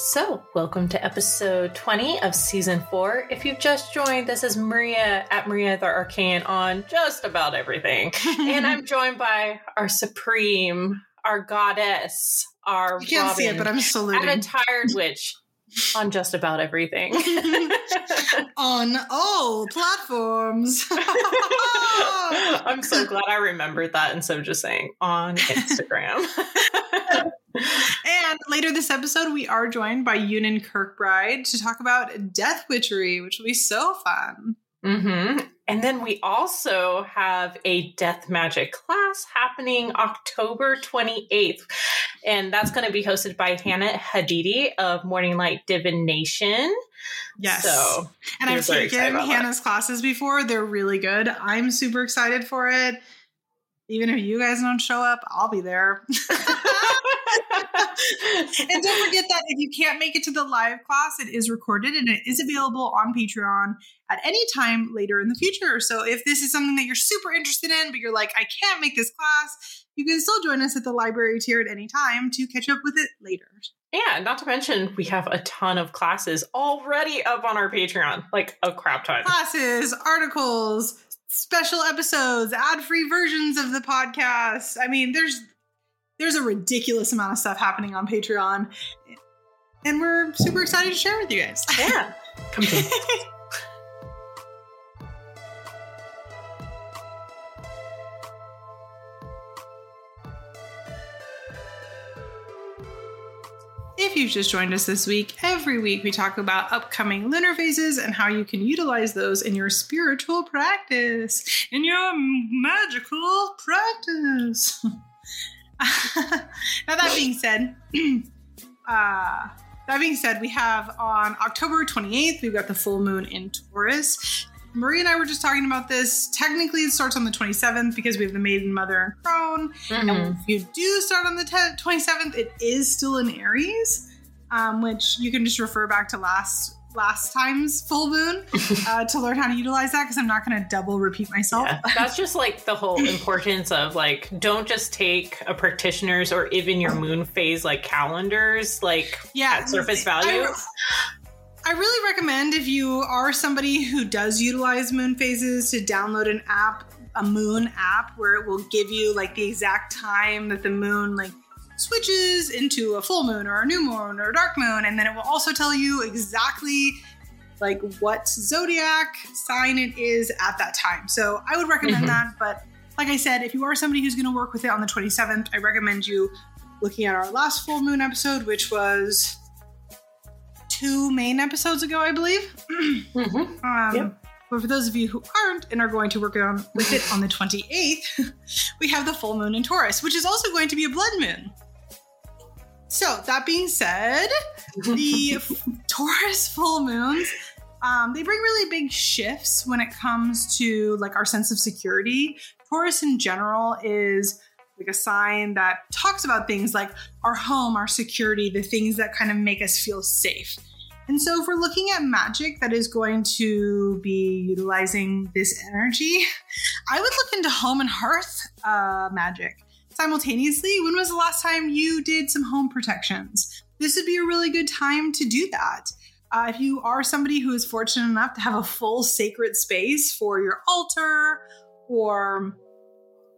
So, welcome to episode 20 of season four. If you've just joined, this is Maria at Maria the Arcane on just about everything. and I'm joined by our supreme, our goddess, our You can't Robyn, see it, but I'm saluting. and a tired witch on just about everything. on all platforms. I'm so glad I remembered that instead of just saying on Instagram. And later this episode, we are joined by Yunan Kirkbride to talk about Death Witchery, which will be so fun. hmm And then we also have a death magic class happening October 28th. And that's going to be hosted by Hannah Hadidi of Morning Light Divination. Yes. So, and I've taken about that. Hannah's classes before. They're really good. I'm super excited for it. Even if you guys don't show up, I'll be there. and don't forget that if you can't make it to the live class, it is recorded and it is available on Patreon at any time later in the future. So if this is something that you're super interested in, but you're like, I can't make this class, you can still join us at the library tier at any time to catch up with it later. yeah, not to mention, we have a ton of classes already up on our Patreon, like a crap ton. Classes, articles, special episodes, ad-free versions of the podcast. I mean, there's there's a ridiculous amount of stuff happening on Patreon. And we're super excited to share with you guys. Yeah. Come to you've just joined us this week, every week we talk about upcoming lunar phases and how you can utilize those in your spiritual practice, in your magical practice. now, that being said, uh, that being said, we have on October 28th, we've got the full moon in Taurus. Marie and I were just talking about this. Technically, it starts on the 27th because we have the Maiden, Mother, and Crone. Mhm. And if you do start on the 10th, 27th, it is still in Aries, um, which you can just refer back to last last time's full moon uh, to learn how to utilize that because I'm not going to double repeat myself. Yeah, that's just like the whole importance of like don't just take a practitioner's or even your moon phase like calendars like Yeah, at surface I- value. I really recommend if you are somebody who does utilize moon phases to download an app, a moon app, where it will give you like the exact time that the moon like switches into a full moon or a new moon or a dark moon, and then it will also tell you exactly like what zodiac sign it is at that time. So I would recommend Mhm. that. But like I said, if you are somebody who's going to work with it on the 27th, I recommend you looking at our last full moon episode, which was two main episodes ago, I believe. Mhm. Um, Yep. But for those of you who aren't and are going to work on with it on the 28th, we have the full moon in Taurus, which is also going to be a blood moon. So that being said, the Taurus full moons, um, they bring really big shifts when it comes to like our sense of security. Taurus in general is like a sign that talks about things like our home, our security, the things that kind of make us feel safe. And so, if we're looking at magic that is going to be utilizing this energy, I would look into home and hearth uh, magic. Simultaneously, when was the last time you did some home protections? This would be a really good time to do that. Uh, if you are somebody who is fortunate enough to have a full sacred space for your altar or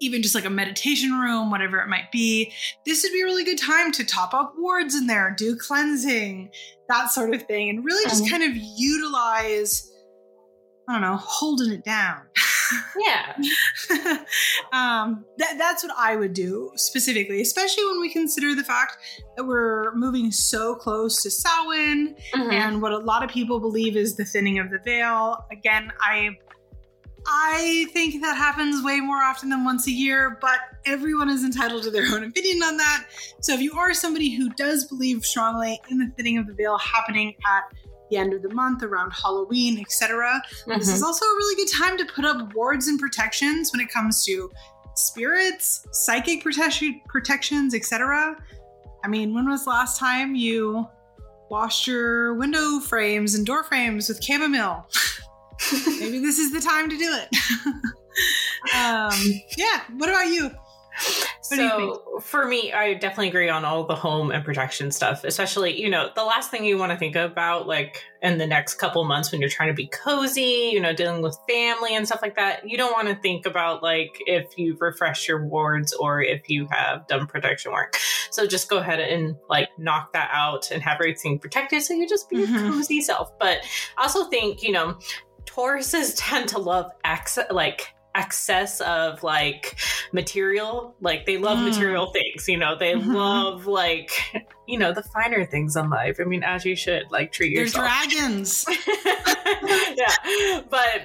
even just like a meditation room, whatever it might be, this would be a really good time to top up wards in there, do cleansing, that sort of thing, and really just Mhm. kind of utilize, I don't know, holding it down. Yeah. um, that, that's what I would do specifically, especially when we consider the fact that we're moving so close to Samhain Mhm. and what a lot of people believe is the thinning of the veil. Again, I I think that happens way more often than once a year, but everyone is entitled to their own opinion on that. So if you are somebody who does believe strongly in the thinning of the veil happening at the end of the month around Halloween, etc., this Mhm. is also a really good time to put up wards and protections when it comes to spirits, psychic protection protections, etc. I mean, when was the last time you washed your window frames and door frames with chamomile? Maybe this is the time to do it. um, yeah. What about you? so for me, I definitely agree on all the home and protection stuff, especially, you know, the last thing you want to think about, like in the next couple months when you're trying to be cozy, you know, dealing with family and stuff like that. You don't want to think about like if you've refreshed your wards or if you have done protection work. So just go ahead and like knock that out and have everything protected so you just be mm-hmm. your cozy self. But I also think, you know, Tauruses tend to love access, like excess of like material. Like they love mm. material things you know? They mm-hmm. love like you know the finer things in life. I mean as you should like treat They're yourself. dragons. Yeah. But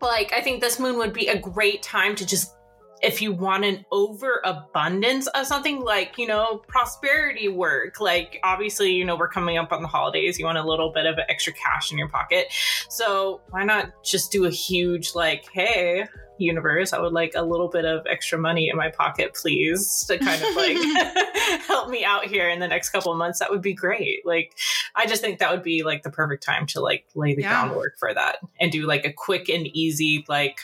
like i think this moon would be a great time to just if you want an overabundance of something like, you know, prosperity work, like obviously, you know, we're coming up on the holidays, you want a little bit of extra cash in your pocket. So why not just do a huge, like, hey, universe, I would like a little bit of extra money in my pocket, please, to kind of like help me out here in the next couple months. That would be great. Like, I just think that would be like the perfect time to like lay the yeah. groundwork for that and do like a quick and easy, like,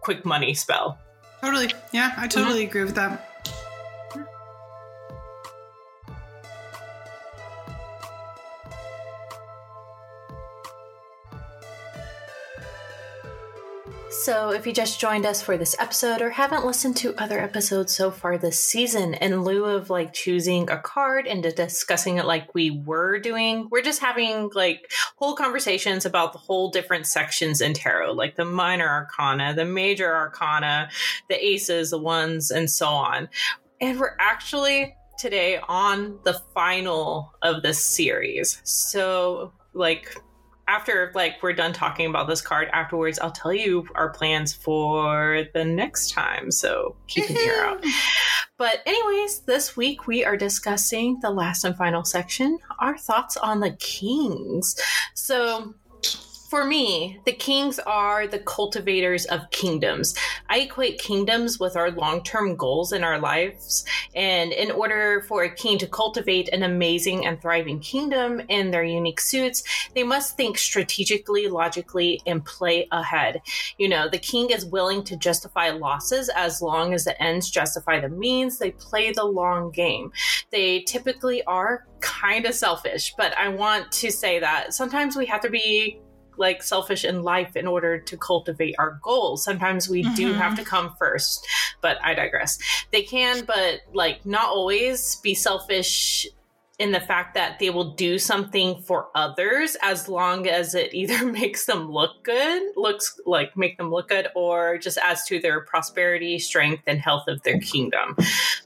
quick money spell. Totally. Yeah, I totally mm-hmm. agree with that. So, if you just joined us for this episode or haven't listened to other episodes so far this season, in lieu of like choosing a card and discussing it like we were doing, we're just having like whole conversations about the whole different sections in tarot, like the minor arcana, the major arcana, the aces, the ones, and so on. And we're actually today on the final of this series. So, like, after like we're done talking about this card afterwards i'll tell you our plans for the next time. So keep an ear out. But anyways this week we are discussing the last and final section our thoughts on the kings. So for me, the kings are the cultivators of kingdoms. I equate kingdoms with our long term goals in our lives. And in order for a king to cultivate an amazing and thriving kingdom in their unique suits, they must think strategically, logically, and play ahead. You know, the king is willing to justify losses as long as the ends justify the means. They play the long game. They typically are kind of selfish, but I want to say that sometimes we have to be like selfish in life in order to cultivate our goals. Sometimes we mm-hmm. do have to come first, but I digress. They can, but like not always be selfish in the fact that they will do something for others as long as it either makes them look good, looks like make them look good, or just adds to their prosperity, strength, and health of their kingdom.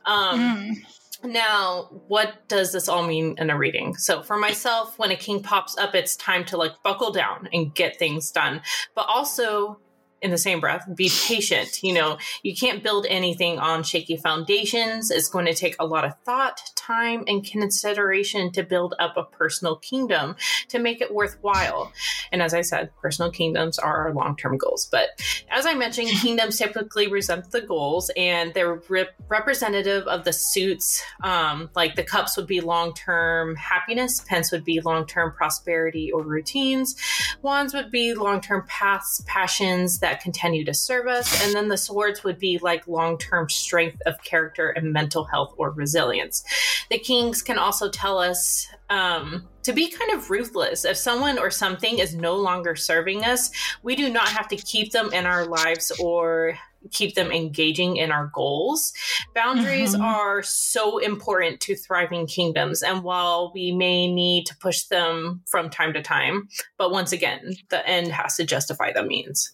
Um, mm now, what does this all mean in a reading? So, for myself, when a king pops up, it's time to like buckle down and get things done. But also, in the same breath, be patient. You know, you can't build anything on shaky foundations. It's going to take a lot of thought, time, and consideration to build up a personal kingdom to make it worthwhile. And as I said, personal kingdoms are our long term goals. But as I mentioned, kingdoms typically resent the goals and they're rep- representative of the suits. Um, like the cups would be long term happiness, pence would be long term prosperity or routines, wands would be long term paths, passions that continue to serve us. And then the swords would be like long term strength of character and mental health or resilience. The kings can also tell us um, to be kind of ruthless. If someone or something is no longer serving us, we do not have to keep them in our lives or keep them engaging in our goals. Boundaries mm-hmm. are so important to thriving kingdoms. And while we may need to push them from time to time, but once again, the end has to justify the means.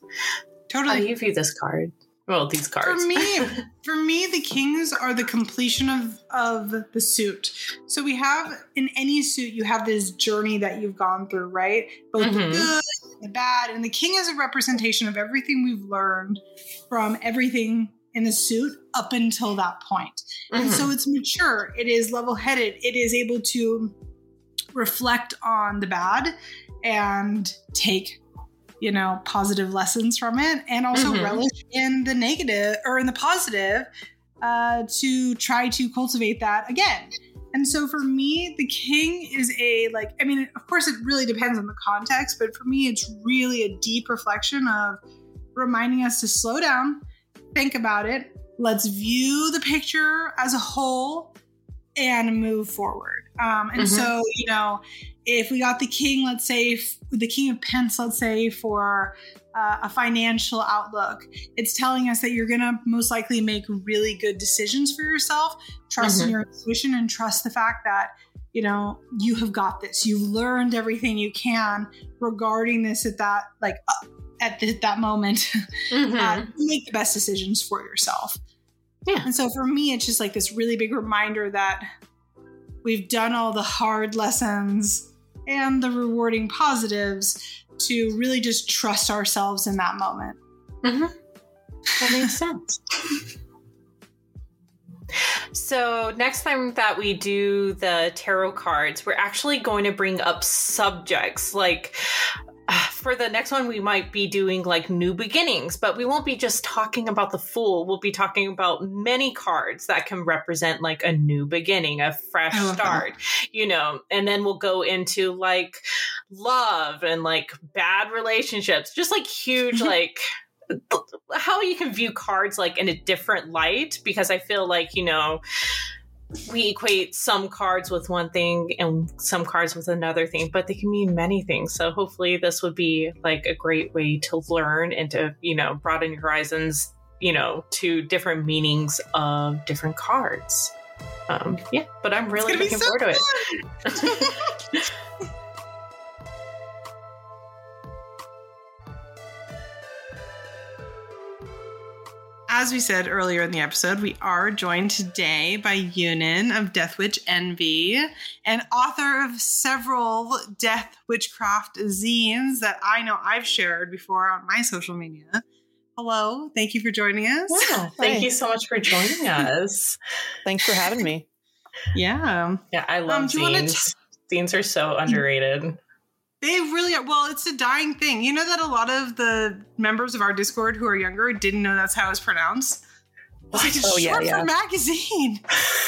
Totally. How do you view this card? Well, these cards. For me, for me, the kings are the completion of of the suit. So we have in any suit, you have this journey that you've gone through, right? Both mm-hmm. the good, the bad, and the king is a representation of everything we've learned from everything in the suit up until that point. Mm-hmm. And so mm-hmm. it's mature. It is level headed. It is able to reflect on the bad and take you know, positive lessons from it and also mm-hmm. relish in the negative or in the positive uh, to try to cultivate that again. And so for me, the king is a like, I mean, of course, it really depends on the context, but for me, it's really a deep reflection of reminding us to slow down, think about it, let's view the picture as a whole and move forward. Um, and Mhm. so, you know, if we got the king, let's say the king of pence, let's say for uh, a financial outlook, it's telling us that you're going to most likely make really good decisions for yourself. Trust in Mhm. your intuition and trust the fact that you know you have got this. You've learned everything you can regarding this at that like uh, at the, that moment. Mhm. uh, make the best decisions for yourself. Yeah. And so for me, it's just like this really big reminder that we've done all the hard lessons and the rewarding positives to really just trust ourselves in that moment. Mhm. That makes sense. So, next time that we do the tarot cards, we're actually going to bring up subjects. Like, for the next one, we might be doing like new beginnings, but we won't be just talking about the fool. We'll be talking about many cards that can represent like a new beginning, a fresh love that. start, you know, and then we'll go into like love and like bad relationships, just like huge, like how you can view cards like in a different light because I feel like, you know, we equate some cards with one thing and some cards with another thing, but they can mean many things. So hopefully this would be like a great way to learn and to, you know, broaden your horizons, you know, to different meanings of different cards. Um, yeah, but I'm really looking so forward to it. As we said earlier in the episode, we are joined today by Yunan of Death Witch Envy and author of several death witchcraft zines that I know I've shared before on my social media. Hello, thank you for joining us. Wow, thank you so much for joining us. Thanks for having me. Yeah, Yeah, I love Um, do you wanna zines. zines are so underrated. They really are. Well, it's a dying thing. You know that a lot of the members of our Discord who are younger didn't know that's how it's pronounced. I was like, it's Oh, yeah, short yeah. for magazine.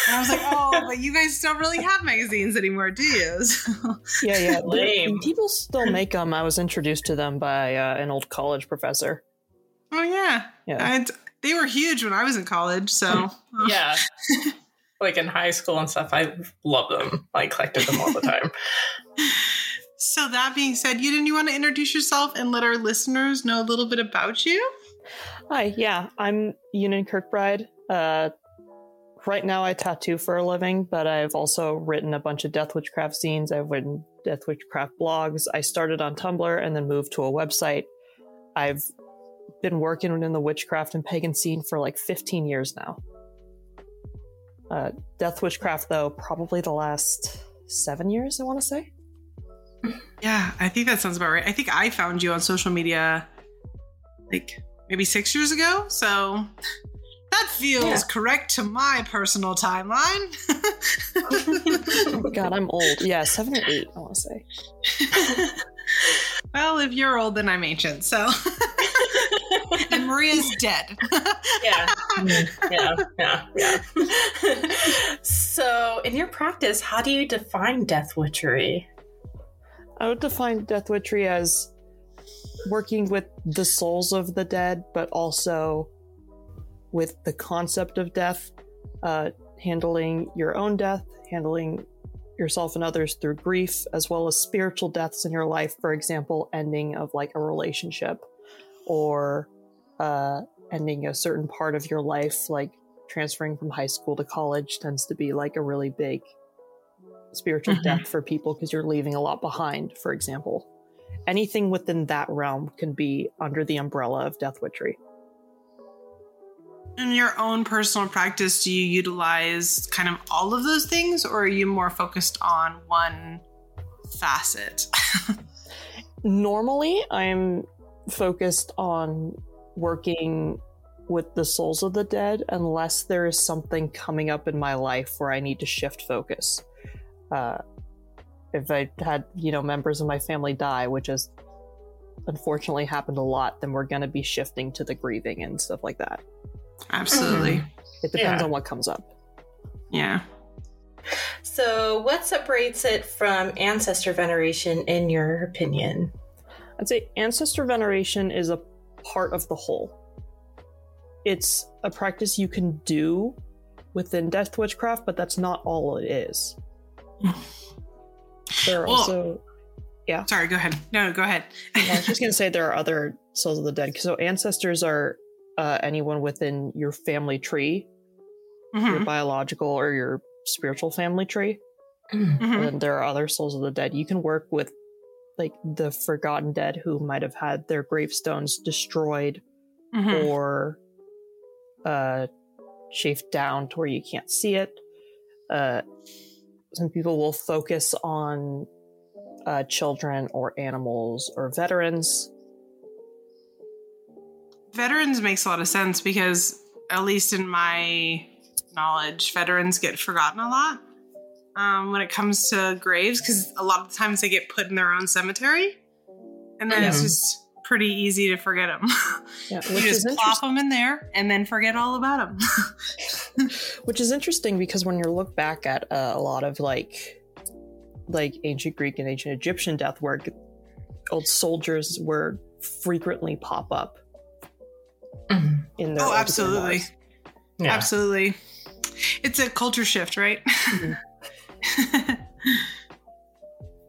And I was like, oh, but you guys don't really have magazines anymore, do you? So- Yeah, yeah. Lame. People still make them. I was introduced to them by uh, an old college professor. oh, yeah. Yeah. And they were huge when I was in college. So, yeah like in high school and stuff i love them i collected them all the time So, that being said, you didn't you want to introduce yourself and let our listeners know a little bit about you? Hi, yeah, I'm Yunan Kirkbride. Uh, right now, I tattoo for a living, but I've also written a bunch of Death Witchcraft zines. I've written Death Witchcraft blogs. I started on Tumblr and then moved to a website. I've been working in the witchcraft and pagan scene for like 15 years now. Uh, Death Witchcraft, though, probably the last seven years, I want to say. Yeah, I think that sounds about right. I think I found you on social media like maybe six years ago. So that feels Yeah. correct to my personal timeline. God, I'm old. Yeah, seven or eight, I want to say. well, if you're old, then I'm ancient. So, and Maria's dead. yeah yeah yeah yeah so in your practice how do you define death witchery I would define Death Witchery as working with the souls of the dead, but also with the concept of death, uh, handling your own death, handling yourself and others through grief, as well as spiritual deaths in your life. For example, ending of like a relationship or uh, ending a certain part of your life, like transferring from high school to college, tends to be like a really big spiritual Mhm. death for people because you're leaving a lot behind, for example. Anything within that realm can be under the umbrella of death witchery. In your own personal practice, do you utilize kind of all of those things, or are you more focused on one facet? Normally, I'm focused on working with the souls of the dead unless there is something coming up in my life where I need to shift focus. Uh, if I had, you know, members of my family die, which has unfortunately happened a lot, then we're going to be shifting to the grieving and stuff like that. Absolutely. It depends Yeah. on what comes up. Yeah. so what separates it from ancestor veneration in your opinion I'd say ancestor veneration is a part of the whole. it's a practice you can do within Death Witchcraft, but that's not all it is. There are Well- also yeah. Sorry, go ahead. No, go ahead. I was just gonna say there are other souls of the dead. So ancestors are uh, anyone within your family tree, your Mhm, biological or your spiritual family tree. mhm. And there are other souls of the dead. You can work with like the forgotten dead who might have had their gravestones destroyed Mhm. or uh chafed down to where you can't see it. Uh some people will focus on uh, children or animals or veterans. Veterans makes a lot of sense because, at least in my knowledge, veterans get forgotten a lot um, when it comes to graves because a lot of the times they get put in their own cemetery, and then it's just pretty easy to forget them. Yeah, you just plop them in there and then forget all about them. Which is interesting because when you look back at uh, a lot of like like ancient Greek and ancient Egyptian death work, old soldiers were frequently pop up Mhm. in their oh, absolutely. Yeah. absolutely. It's a culture shift, right?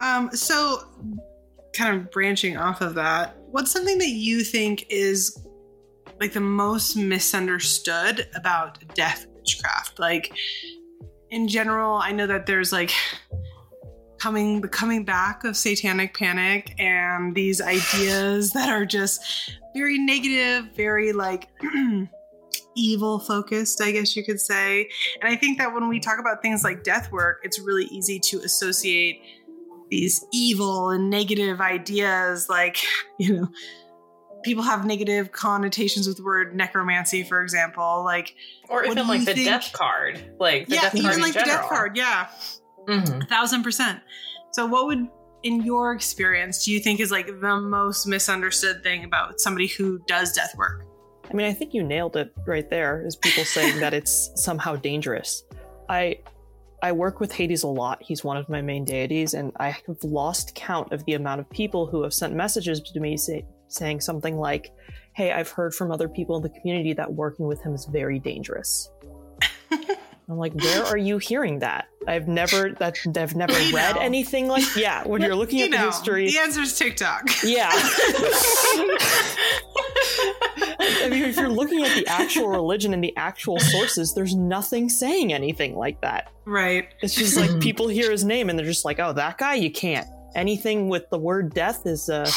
um, so kind of branching off of that, what's something that you think is like the most misunderstood about death witchcraft? Like in general, I know that there's like coming the coming back of satanic panic and these ideas that are just very negative, very like evil focused, I guess you could say. And I think that when we talk about things like death work, it's really easy to associate these evil and negative ideas like, you know, people have negative connotations with the word necromancy, for example. Like, Or even like the think- death card. Like the yeah, death card even in like the general. death card, yeah. Mhm. A thousand percent. So, what would, in your experience, do you think is like the most misunderstood thing about somebody who does death work? I mean, I think you nailed it right there. Is people saying that it's somehow dangerous? I I work with Hades a lot. He's one of my main deities, and I have lost count of the amount of people who have sent messages to me say, saying something like, "Hey, I've heard from other people in the community that working with him is very dangerous." I'm like, where are you hearing that? I've never that I've never read know. anything like yeah. When you're looking you at the know, history, the answer is TikTok. yeah. I mean, if you're looking at the actual religion and the actual sources, there's nothing saying anything like that. right. It's just like people hear his name and they're just like, "Oh, that guy, you can't." Anything with the word death is uh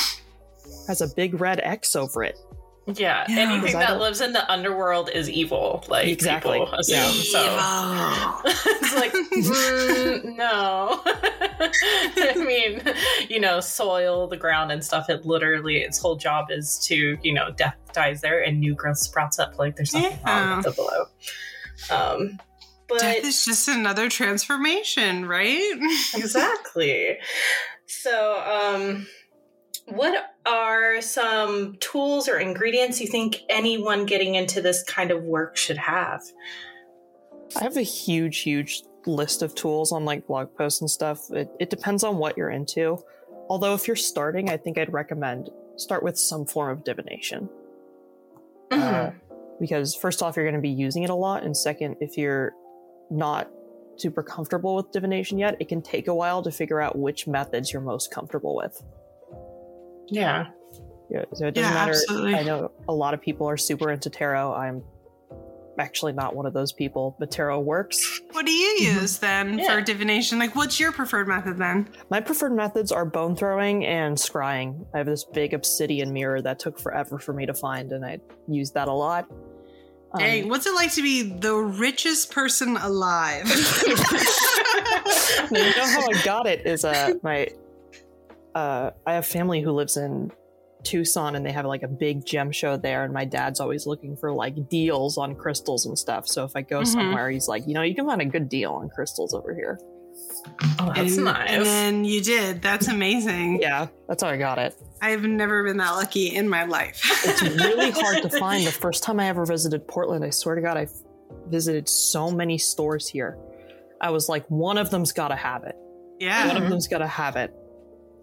has a big red X over it. Yeah. Yeah. Anything that lives in the underworld is evil. Like Exactly. people assume. Yeah. So it's like mm, no. I mean, you know, soil, the ground, and stuff. It literally, its whole job is to, you know, death dies there and new growth sprouts up. Like there's nothing wrong with the below. Um, but Death is just another transformation, right? exactly. So, um, what are some tools or ingredients you think anyone getting into this kind of work should have? I have a huge, huge list of tools on like blog posts and stuff. It, it depends on what you're into. Although if you're starting, I think I'd recommend start with some form of divination. Uh, because first off, you're going to be using it a lot, and second, if you're not super comfortable with divination yet, it can take a while to figure out which methods you're most comfortable with. Yeah. Yeah, so it doesn't Yeah, matter. absolutely. I know a lot of people are super into tarot. I'm actually not one of those people, but tarot works. What do you Mm-hmm. use then Yeah. for divination? Like, what's your preferred method then? My preferred methods are bone throwing and scrying. I have this big obsidian mirror that took forever for me to find, and I use that a lot. Um, Dang, what's it like to be the richest person alive? you know how I got it is uh my uh I have family who lives in Tucson and they have like a big gem show there and my dad's always looking for like deals on crystals and stuff. So if I go Mhm. somewhere he's like, you know, you can find a good deal on crystals over here. Oh, that's and, nice. and then you did. That's amazing. Yeah, that's how I got it. I've never been that lucky in my life. It's really hard to find. The first time I ever visited Portland, I swear to God, I visited so many stores here. I was like, one of them's got to have it. Yeah. One of them's got to have it.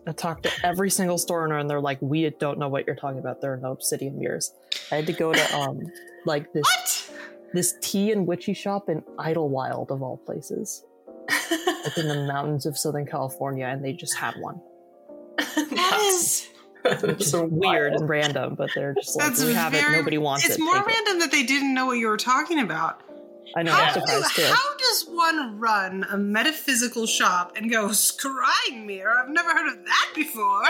I talked to every single store owner, and they're like, "We don't know what you're talking about. There are no obsidian mirrors." I had to go to um like this What? this tea and witchy shop in Idyllwild of all places, like in the mountains of Southern California, and they just had one. That is. Which is so weird and random, but they're just like That's we have very- it, nobody wants It's it. more take it." random that they didn't know what you were talking about. I know, How, I'm surprised too. how does one run a metaphysical shop and go scrying mirror? I've never heard of that before.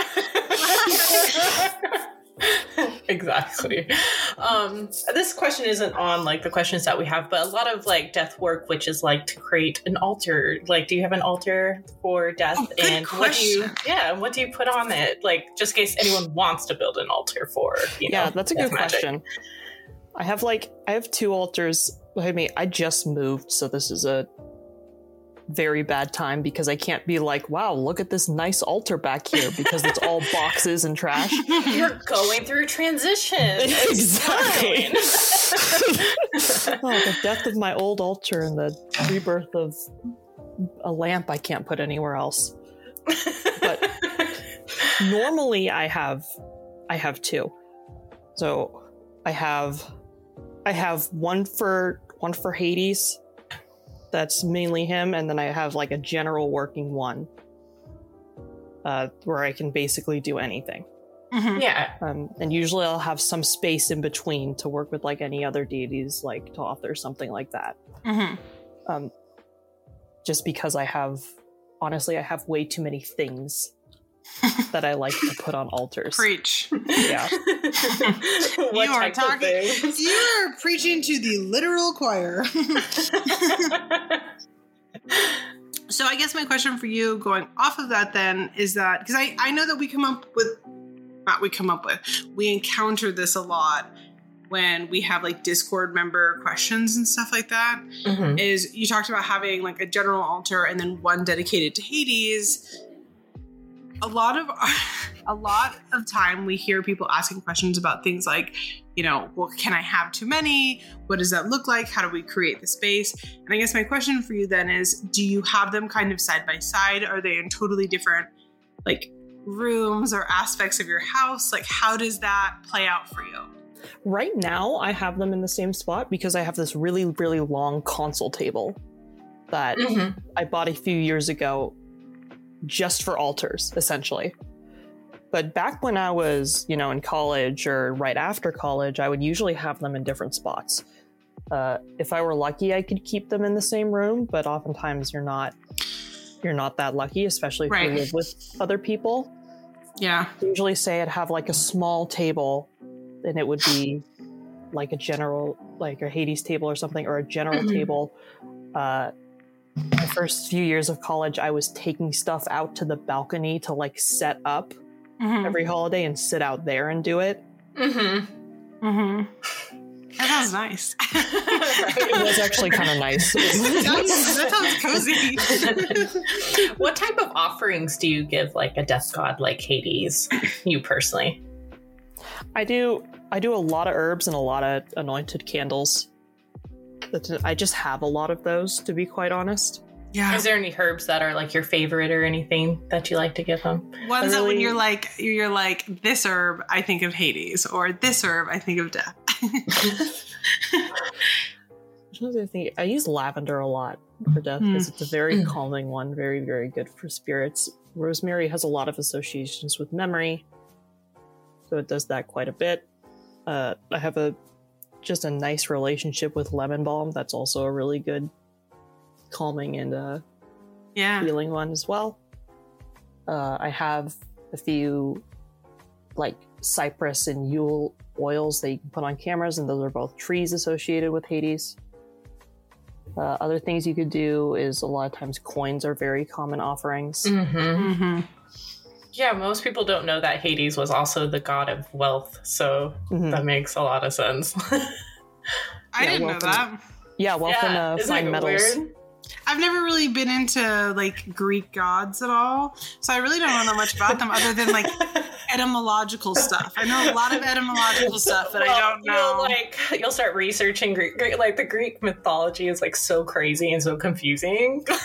exactly. Um, this question isn't on like the questions that we have, but a lot of like death work, which is like to create an altar. Like, do you have an altar for death? Oh, good and what do you? Yeah, what do you put on it? Like, just in case anyone wants to build an altar for. You know, yeah, that's a good magic. question. I have like I have two altars behind me. I just moved, so this is a very bad time because I can't be like, wow, look at this nice altar back here because it's all boxes and trash. You're going through a transition. Exactly. oh, the death of my old altar and the rebirth of a lamp I can't put anywhere else. But normally I have I have two. So I have I have one for one for Hades. That's mainly him, and then I have like a general working one. Uh, where I can basically do anything. Mhm. yeah. Um, and usually I'll have some space in between to work with like any other deities like Thoth or something like that. Mhm. Um, just because I have, honestly, I have way too many things that I like to put on altars. Preach. Yeah. you are talking. You are preaching to the literal choir. so I guess my question for you, going off of that, then, is that because I I know that we come up with not we come up with we encounter this a lot when we have like Discord member questions and stuff like that. Mhm. Is you talked about having like a general altar and then one dedicated to Hades. A lot of a lot of time we hear people asking questions about things like, you know, well, can I have too many? What does that look like? How do we create the space? And I guess my question for you then is, do you have them kind of side by side? Are they in totally different like rooms or aspects of your house? Like how does that play out for you? Right now, I have them in the same spot because I have this really, really long console table that Mhm. I bought a few years ago just for altars, essentially. But back when I was, you know, in college or right after college, I would usually have them in different spots. Uh, if I were lucky, I could keep them in the same room, but oftentimes you're not. You're not that lucky, especially if Right. you live with other people. Yeah. Usually, say I'd have like a small table, and it would be like a general, like a Hades table or something, or a general Mhm. table. Uh, my first few years of college, I was taking stuff out to the balcony to like set up Mm-hmm. every holiday and sit out there and do it. Mm-hmm. Mm-hmm. That sounds nice. It was actually kind of nice. that, sounds, that sounds cozy. what type of offerings do you give like a death god like Hades? You personally? I do. I do a lot of herbs and a lot of anointed candles. That's- I just have a lot of those, to be quite honest. yeah. Is there any herbs that are like your favorite or anything that you like to give them? Ones that when you're like you're like this herb, I think of Hades, or this herb, I think of death. I'm trying to think- I use lavender a lot for death Hmm. because it's a very Mm. calming one, very, very good for spirits. Rosemary has a lot of associations with memory, so it does that quite a bit. Uh, I have a just a nice relationship with lemon balm. That's also a really good calming and uh, yeah. healing one as well. Uh, I have a few like cypress and Yule oils that you can put on cameras, and those are both trees associated with Hades. Uh, other things you could do is a lot of times coins are very common offerings. Mm-hmm. Mm-hmm. Yeah, most people don't know that Hades was also the god of wealth, so Mhm. that makes a lot of sense. I Yeah, didn't know welcome. that. Yeah, wealth and yeah, uh, fine it metals. weird? I've never really been into like Greek gods at all, so I really don't know much about them other than like etymological stuff. I know a lot of etymological stuff that I don't know. You'll like you'll start researching Greek, Greek- like the Greek mythology is like so crazy and so confusing.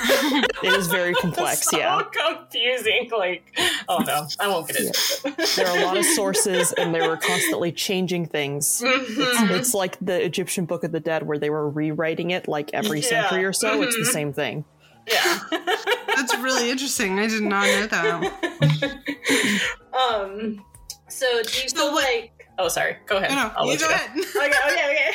It is very complex, so yeah. confusing. Like, oh no, I won't get into it. There are a lot of sources, and they were constantly changing things. Mhm. It's like the Egyptian Book of the Dead, where they were rewriting it like every Yeah. century or so. It's the Mhm. same thing. Yeah. That's really interesting. I did not know that. um. So do you So feel what- like? Oh, sorry. Go ahead. No, no, I'll you let go you ahead. okay, okay,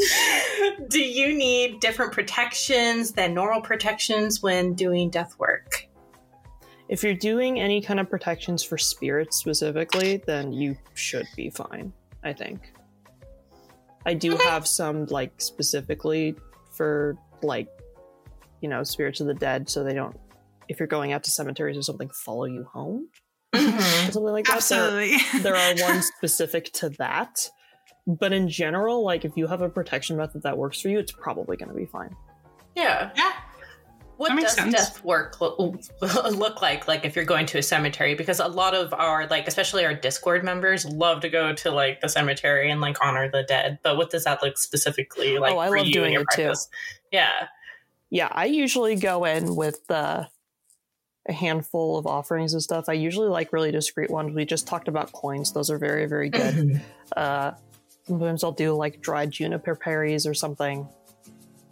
okay. Do you need different protections than normal protections when doing death work? If you're doing any kind of protections for spirits specifically, then you should be fine, I think. I do Okay. have some, like, specifically for, like, you know, spirits of the dead, so they don't, if you're going out to cemeteries or something, follow you home or mm-hmm. something like that. There- Absolutely. there are ones specific to that. But in general, like, if you have a protection method that works for you, it's probably going to be fine. Yeah. yeah. What That makes does sense. death work lo- look like? Like if you're going to a cemetery, because a lot of our like, especially our Discord members, love to go to like the cemetery and like honor the dead. But what does that look specifically like? Oh, I for love you doing in your it too. Yeah. Yeah, I usually go in with uh, a handful of offerings and stuff. I usually like really discreet ones. We just talked about coins; those are very, very good. uh, sometimes I'll do like dried juniper berries or something.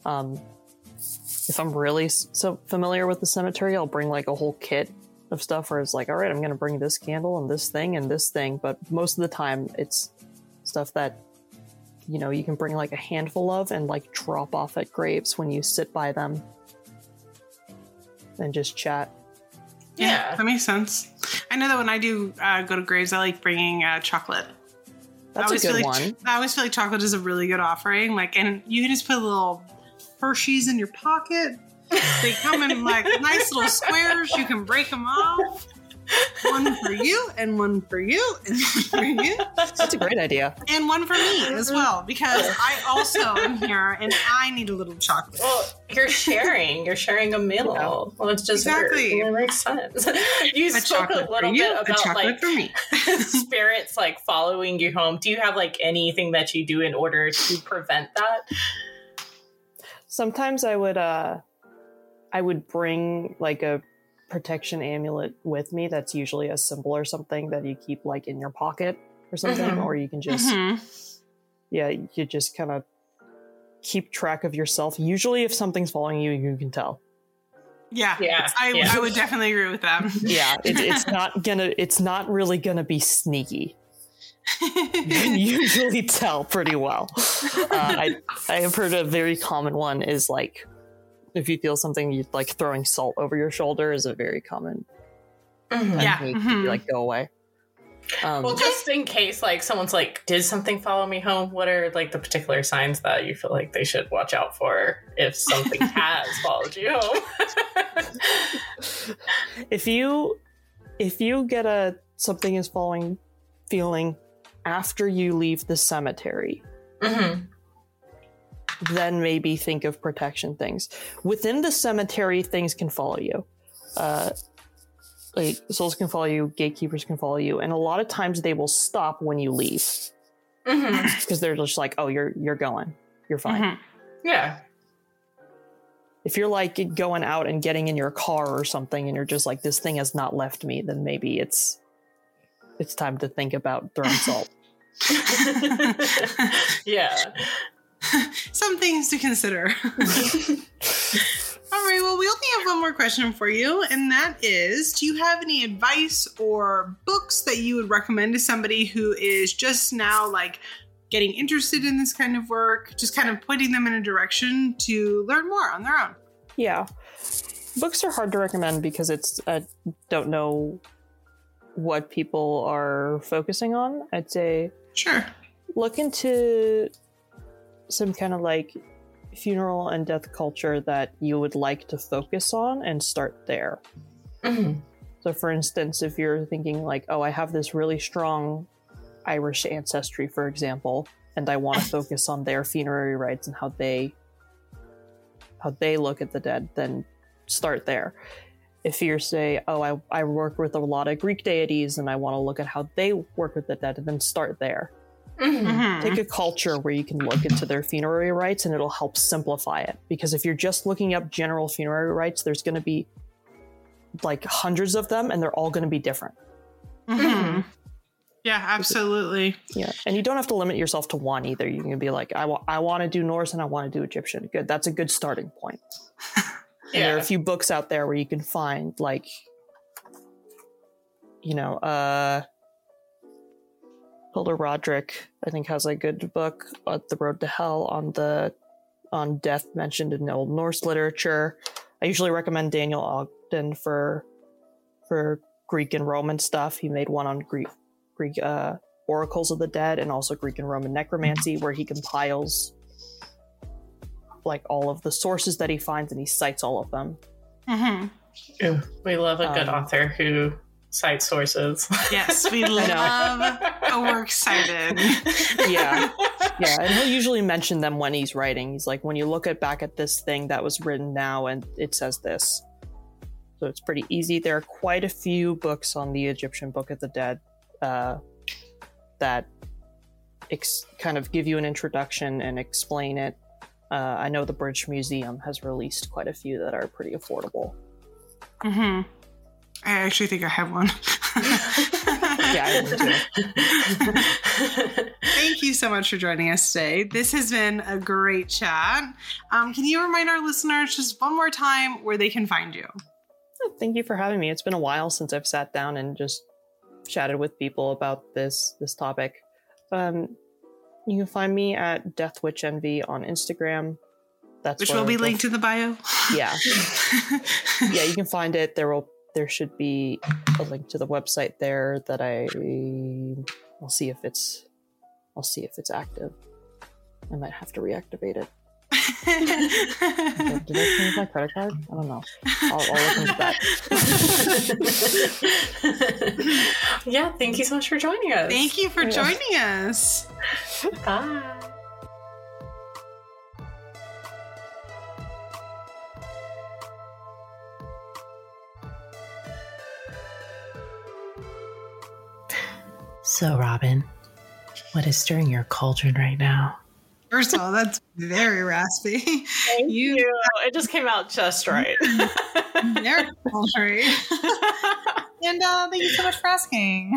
Um, if I'm really so familiar with the cemetery, I'll bring like a whole kit of stuff where it's like, all right, I'm going to bring this candle and this thing and this thing. But most of the time, it's stuff that you know you can bring like a handful of and like drop off at graves when you sit by them and just chat. Yeah. that makes sense. I know that when I do uh, go to graves, I like bringing uh, chocolate. I That's a good feel one. I always feel like chocolate is a really good offering. Like, and you can just put little Hershey's in your pocket. They come in like nice little squares. You can break them off. One for you, and one for you, and one for you, That's a great idea. and one for me as well, because I also am here and I need a little chocolate. Well, you're sharing. You're sharing a meal. Yeah. Well, it's just Exactly. weird. It makes sense. You A spoke a chocolate for little you, bit about chocolate like for me. spirits like following you home. Do you have like anything that you do in order to prevent that? Sometimes I would uh I would bring like a protection amulet with me that's usually a symbol or something that you keep like in your pocket or something Mhm. or you can just Mhm. yeah, you just kind of keep track of yourself. Usually if something's following you, you can tell. Yeah, Yeah, I, yeah. I would definitely agree with that. Yeah, it, it's not gonna it's not really gonna be sneaky. You can usually tell pretty well. Uh, I I have heard a very common one is like if you feel something you like throwing salt over your shoulder is a very common Yeah, technique to mhm. be like go away. Um, Well, just in case like someone's like, "Did something follow me home?" What are like the particular signs that you feel like they should watch out for if something has followed you home? if you if you get a something is following feeling after you leave the cemetery, Mhm. Then maybe think of protection things. Within the cemetery, things can follow you. Uh, like souls can follow you, gatekeepers can follow you, and a lot of times they will stop when you leave because they're just like, "Oh, you're you're going, you're fine." Mhm. Yeah. If you're like going out and getting in your car or something, and you're just like, "This thing has not left me," then maybe it's it's time to think about throwing salt. yeah. Some things to consider. All right, well, we only have one more question for you, and that is Do you have any advice or books that you would recommend to somebody who is just now like getting interested in this kind of work, just kind of pointing them in a direction to learn more on their own? Yeah. Books are hard to recommend because it's I don't know what people are focusing on. I'd say Sure. look into some kind of like funeral and death culture that you would like to focus on and start there. Mhm. So for instance, if you're thinking like, "Oh, I have this really strong Irish ancestry, for example, and I want to focus on their funerary rites and how they how they look at the dead, then start there. if you're say, oh, I, I work with a lot of Greek deities and I want to look at how they work with the dead, then start there. Mhm. Mhm. Take a culture where you can look into their funerary rites and it'll help simplify it. Because if you're just looking up general funerary rites, there's going to be like hundreds of them and they're all going to be different. Mhm. Yeah, absolutely. Yeah. And you don't have to limit yourself to one either. You can be like, I, wa- I want to do Norse and I want to do Egyptian. Good. That's a good starting point. And there are a few books out there where you can find like you know, uh Hilda Roderick, I think has a good book, uh, The Road to Hel on the on death mentioned in Old Norse literature. I usually recommend Daniel Ogden for for Greek and Roman stuff. He made one on Greek Greek uh oracles of the dead and also Greek and Roman necromancy where he compiles like all of the sources that he finds and he cites all of them. Mhm. Ooh, we love a good Um, author who cites sources. Yes, we love a works cited. Yeah. Yeah, and he'll usually mention them when he's writing. He's like, when you look at back at this thing that was written now and it says this. So it's pretty easy. There are quite a few books on the Egyptian Book of the Dead uh, that ex- kind of give you an introduction and explain it. Uh, I know the British Museum has released quite a few that are pretty affordable. hmm I actually think I have one. Yeah, I do. Thank you so much for joining us today. This has been a great chat. Um, can you remind our listeners just one more time where they can find you? Thank you for having me. It's been a while since I've sat down and just chatted with people about this this topic. Um, you can find me at Death Witch Envy on Instagram. That's Which will be linked in the bio. Yeah, yeah, you can find it. There will there should be a link to the website there that I I'll see if it's I'll see if it's active. I might have to reactivate it. Did I change my credit card? I don't know. I'll, I'll look into that. yeah, thank you so much for joining us. Thank you for Yeah. joining us. Bye. So, Robyn, what is stirring your cauldron right now? First of all, that's very raspy. Thank You- you. It just came out just right. Very sultry. And uh, thank you so much for asking.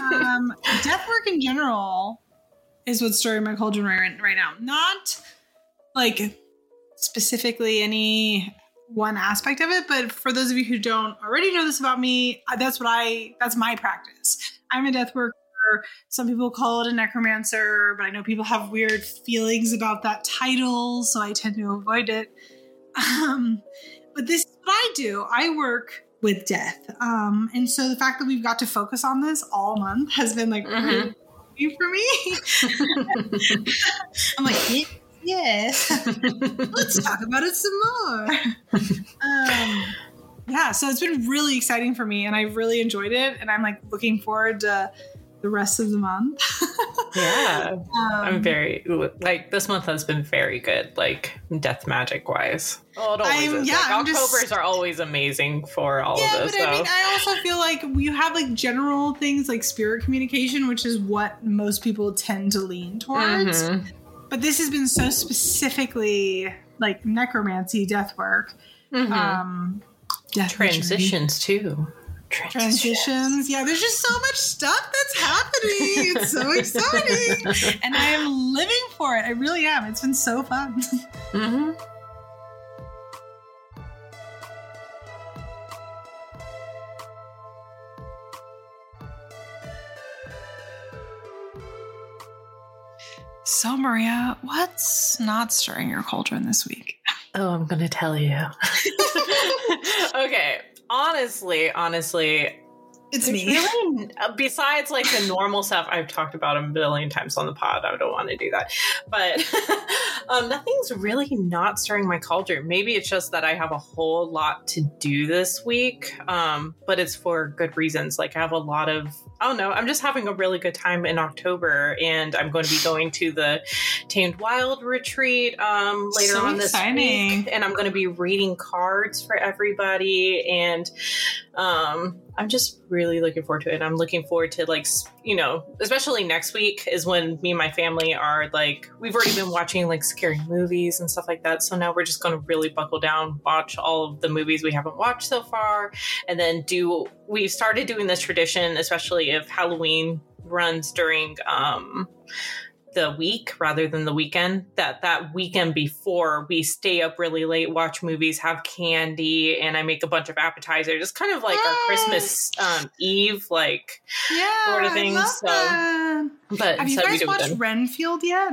um, death work in general is what's stirring my cauldron right, right now. Not like specifically any one aspect of it, but for those of you who don't already know this about me, uh, that's what I that's my practice. I'm a death worker. Some people call it a necromancer, but I know people have weird feelings about that title, so I tend to avoid it. Um, but this is what I do. I work with death. Um, and so the fact that we've got to focus on this all month has been like Mhm. really for me. I'm like, "Yeah, yes, let's talk about it some more. Um, yeah, so it's been really exciting for me, and I've really enjoyed it, and I'm like looking forward to the rest of the month. yeah. Um, I'm very like this month has been very good, like death magic wise. Oh, it always I'm- is. yeah, like, I'm just- October's are always amazing for all yeah, of this. but I mean. I also feel like you have like general things like spirit communication, which is what most people tend to lean towards. Mhm. But this has been so specifically like necromancy, death work, Mhm. um, death witchery. transitions too. transitions. Yeah, there's just so much stuff that's happening. It's so exciting. and I am living for it. I really am. It's been so fun. hmm So, Maria, what's not stirring your cauldron this week? Oh, I'm gonna tell you. okay, honestly, honestly, It's me. Really, uh, besides like the normal stuff I've talked about a billion times on the pod, I don't want to do that. But um, nothing's really not stirring my cauldron. Maybe it's just that I have a whole lot to do this week, um, but it's for good reasons. Like I have a lot of I don't know. I'm just having a really good time in October, and I'm going to be going to the Tamed Wild retreat um, later So on this exciting. week, and I'm going to be reading cards for everybody, and um, I'm just really looking forward to it. I'm looking forward to like you know, especially next week is when me and my family are like we've already been watching like scary movies and stuff like that. So now we're just going to really buckle down, watch all of the movies we haven't watched so far, and then do. We've started doing this tradition, especially if Halloween runs during um the week rather than the weekend that that weekend before we stay up really late watch movies have candy and i make a bunch of appetizers it's kind of like our christmas um eve like Yeah, Sort of love so- that. but Have you guys watched. Renfield yet?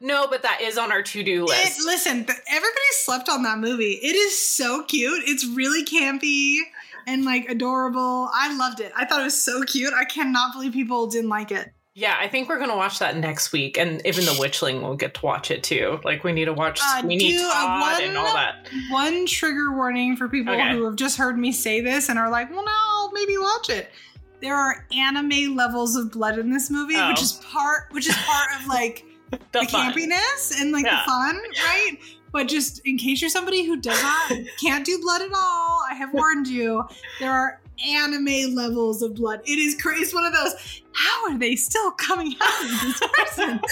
no but that is on our to-do It, list listen, th- everybody slept on that movie. It is so cute. It's really campy and like adorable. I loved it. I thought it was so cute. I cannot believe people didn't like it. Yeah i think we're gonna watch that next week and even the witchling will get to watch it too like we need to watch Uh, we need todd and all that One trigger warning for people Okay. who have just heard me say this and are like, well, no, maybe watch it. There are anime levels of blood in this movie, Oh. which is part, which is part of like the the campiness and like Yeah. the fun, right? But just in case you're somebody who does not can't do blood at all, I have warned you. There are anime levels of blood. It is crazy. It's one of those. How are they still coming out of this person?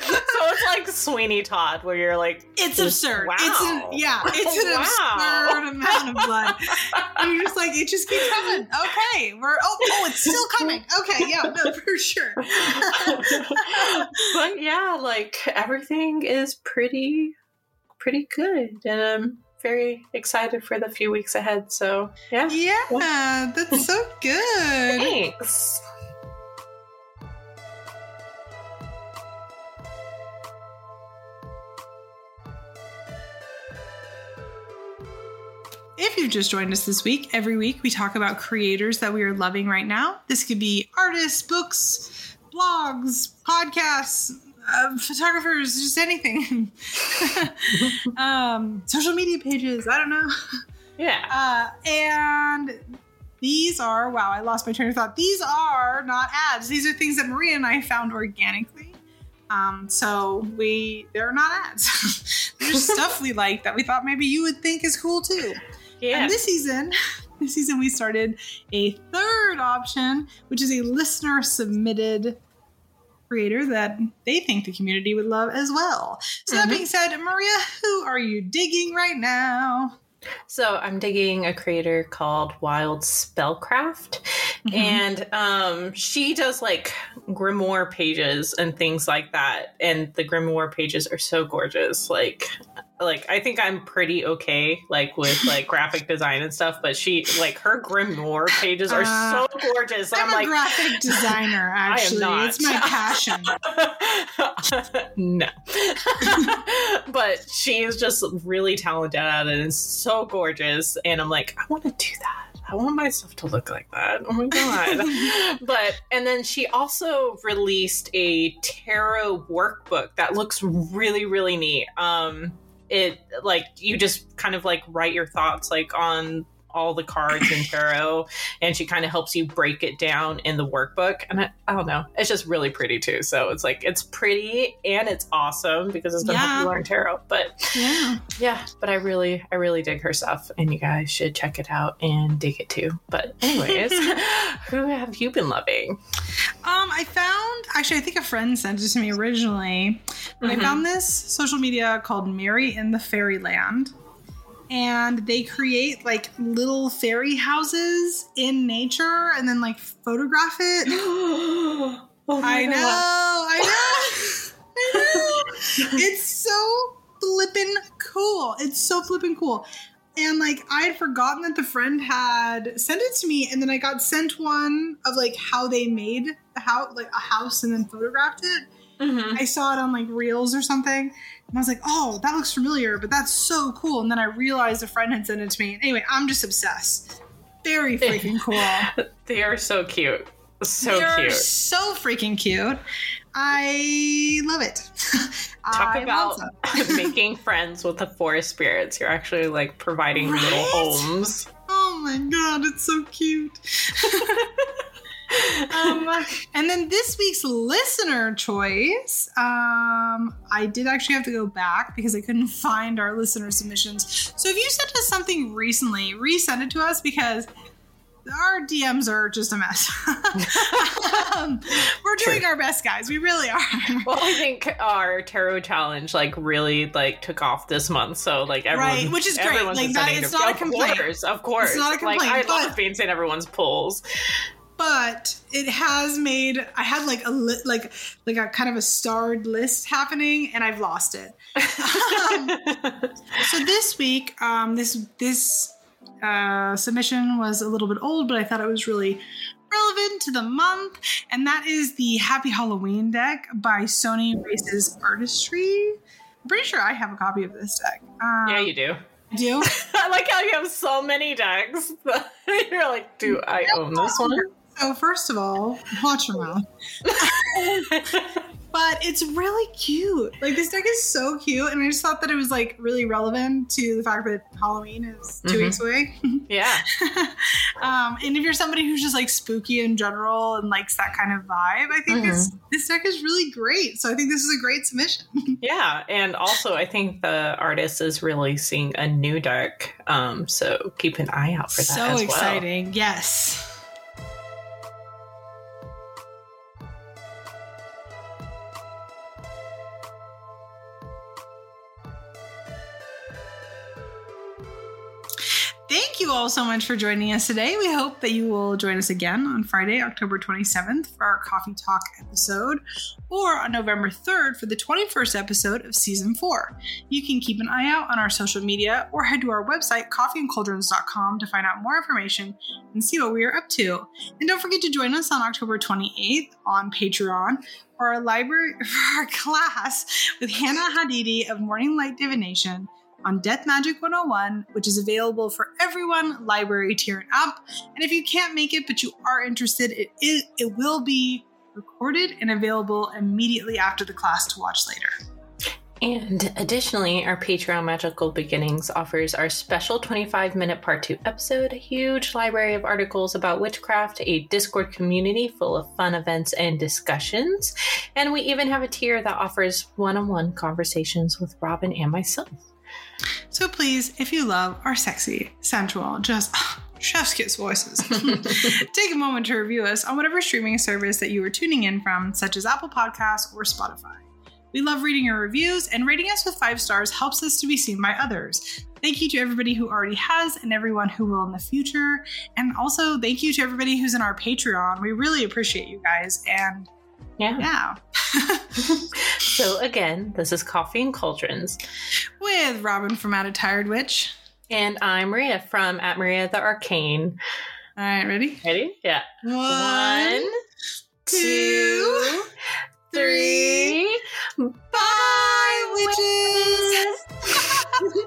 so it's like Sweeney Todd, where you're like, It's absurd. It's an, Wow. yeah, it's an Wow. absurd amount of blood. And you're just like, it just keeps coming. Okay, we're oh oh, it's still coming. Okay, yeah, no, for sure. but yeah, like everything is pretty, pretty good, and I'm very excited for the few weeks ahead. So yeah, yeah, that's so good. thanks. If you've just joined us this week, every week we talk about creators that we are loving right now. This could be artists, books, blogs, podcasts, uh, photographers, just anything. um, social media pages, I don't know. Yeah, Uh, and these are, wow, I lost my train of thought. These are not ads. These are things that Maria and I found organically. Um, so we, they're not ads. they're just stuff we like that we thought maybe you would think is cool too. yeah. And this season, this season we started a third option, which is a listener submitted creator that they think the community would love as well. So that Mhm. being said, Maria, who are you digging right now? So I'm digging a creator called Wild Spellcraft, Mm-hmm. and um, she does like grimoire pages and things like that. And the grimoire pages are so gorgeous. Like, like I think I'm pretty okay, like with like graphic design and stuff. But she, like, her grimoire pages are Uh, so gorgeous. I'm, I'm, a like, graphic designer, actually. It's my passion. no. but she is just really talented at it and so gorgeous. And I'm like, I want to do that. I want myself to look like that. Oh my god. but and then she also released a tarot workbook that looks really, really neat. Um it like you just kind of like write your thoughts like on all the cards in tarot and she kind of helps you break it down in the workbook and I, I don't know it's just really pretty too so it's like it's pretty and it's awesome because it's gonna Yeah. help you learn tarot but yeah. yeah but i really i really dig her stuff and you guys should check it out and dig it too but anyways who have you been loving Um, I found actually, I think a friend sent it to me originally. But Mhm. I found this social media called Mary in the Fairyland, and they create like little fairy houses in nature and then like photograph it. oh I know, I know, I know. It's so flippin' cool. It's so flippin' cool. And like I had forgotten that the friend had sent it to me, and then I got sent one of like how they made a house, like a house, and then photographed it. Mhm. I saw it on like Reels or something, and I was like, "Oh, that looks familiar," but that's so cool. And then I realized a friend had sent it to me. Anyway, I'm just obsessed. Very freaking cool. they are so cute so They're cute so freaking cute. I love it. Talk I about making friends with the forest spirits. You're actually like providing little homes. Oh my god, it's so cute. Um, and then this week's listener choice, um, I did actually have to go back because I couldn't find our listener submissions. So if you sent us something recently, resend it to us because our DMs are just a mess. um, we're doing True. our best, guys. We really are. Well, I think our tarot challenge like really like took off this month, so like everyone, Right, which is great. Like, that- it's not a of complaint. Course, of course, it's not a Like complaint, I but- love being in everyone's polls. But it has made I had like a li- like like a kind of a starred list happening, and I've lost it. Um, so this week, um, this this uh, submission was a little bit old, but I thought it was really relevant to the month, and that is the Happy Halloween deck by Sony Races Artistry. I'm pretty sure I have a copy of this deck. Um, yeah, you do. I do. I like how you have so many decks. You're like, do I own this one? So first of all, watch your mouth. but it's really cute. Like this deck is so cute, and I just thought that it was like really relevant to the fact that Halloween is 2 Mhm. weeks away. yeah, um, and if you're somebody who's just like spooky in general and likes that kind of vibe, I think this this deck is really great. So I think this is a great submission. yeah, and also I think the artist is releasing a new deck, um, so keep an eye out for that. so as well. exciting! Yes. Thank you all so much for joining us today. We hope that you will join us again on Friday, October 27th for our Coffee Talk episode, or on November 3rd for the 21st episode of Season 4. You can keep an eye out on our social media or head to our website, coffeeandcauldrons.com, to find out more information and see what we are up to. And don't forget to join us on October 28th on Patreon for our library for our class with Hannah Hadidi of Morning Light Divination on Death Magic 101, which is available for everyone, library tier and up. And if you can't make it but you are interested, it is, it will be recorded and available immediately after the class to watch later. And additionally, our Patreon Magical Beginnings offers our special 25 minute part two episode, a huge library of articles about witchcraft, a Discord community full of fun events and discussions, and we even have a tier that offers one on one conversations with Robyn and myself. So please, if you love our sexy, sensual, just chef's kiss voices, take a moment to review us on whatever streaming service that you are tuning in from, such as Apple Podcasts or Spotify. We love reading your reviews, and rating us with five stars helps us to be seen by others. Thank you to everybody who already has and everyone who will in the future. And also, thank you to everybody who's in our Patreon. We really appreciate you guys. And Yeah. yeah, So again, this is Coffee and Cauldrons. with Robyn from At a Tired Witch. And I'm Maria from At Maria the Arcane. All right, ready? Ready? Yeah. One, two, three. Bye, witches!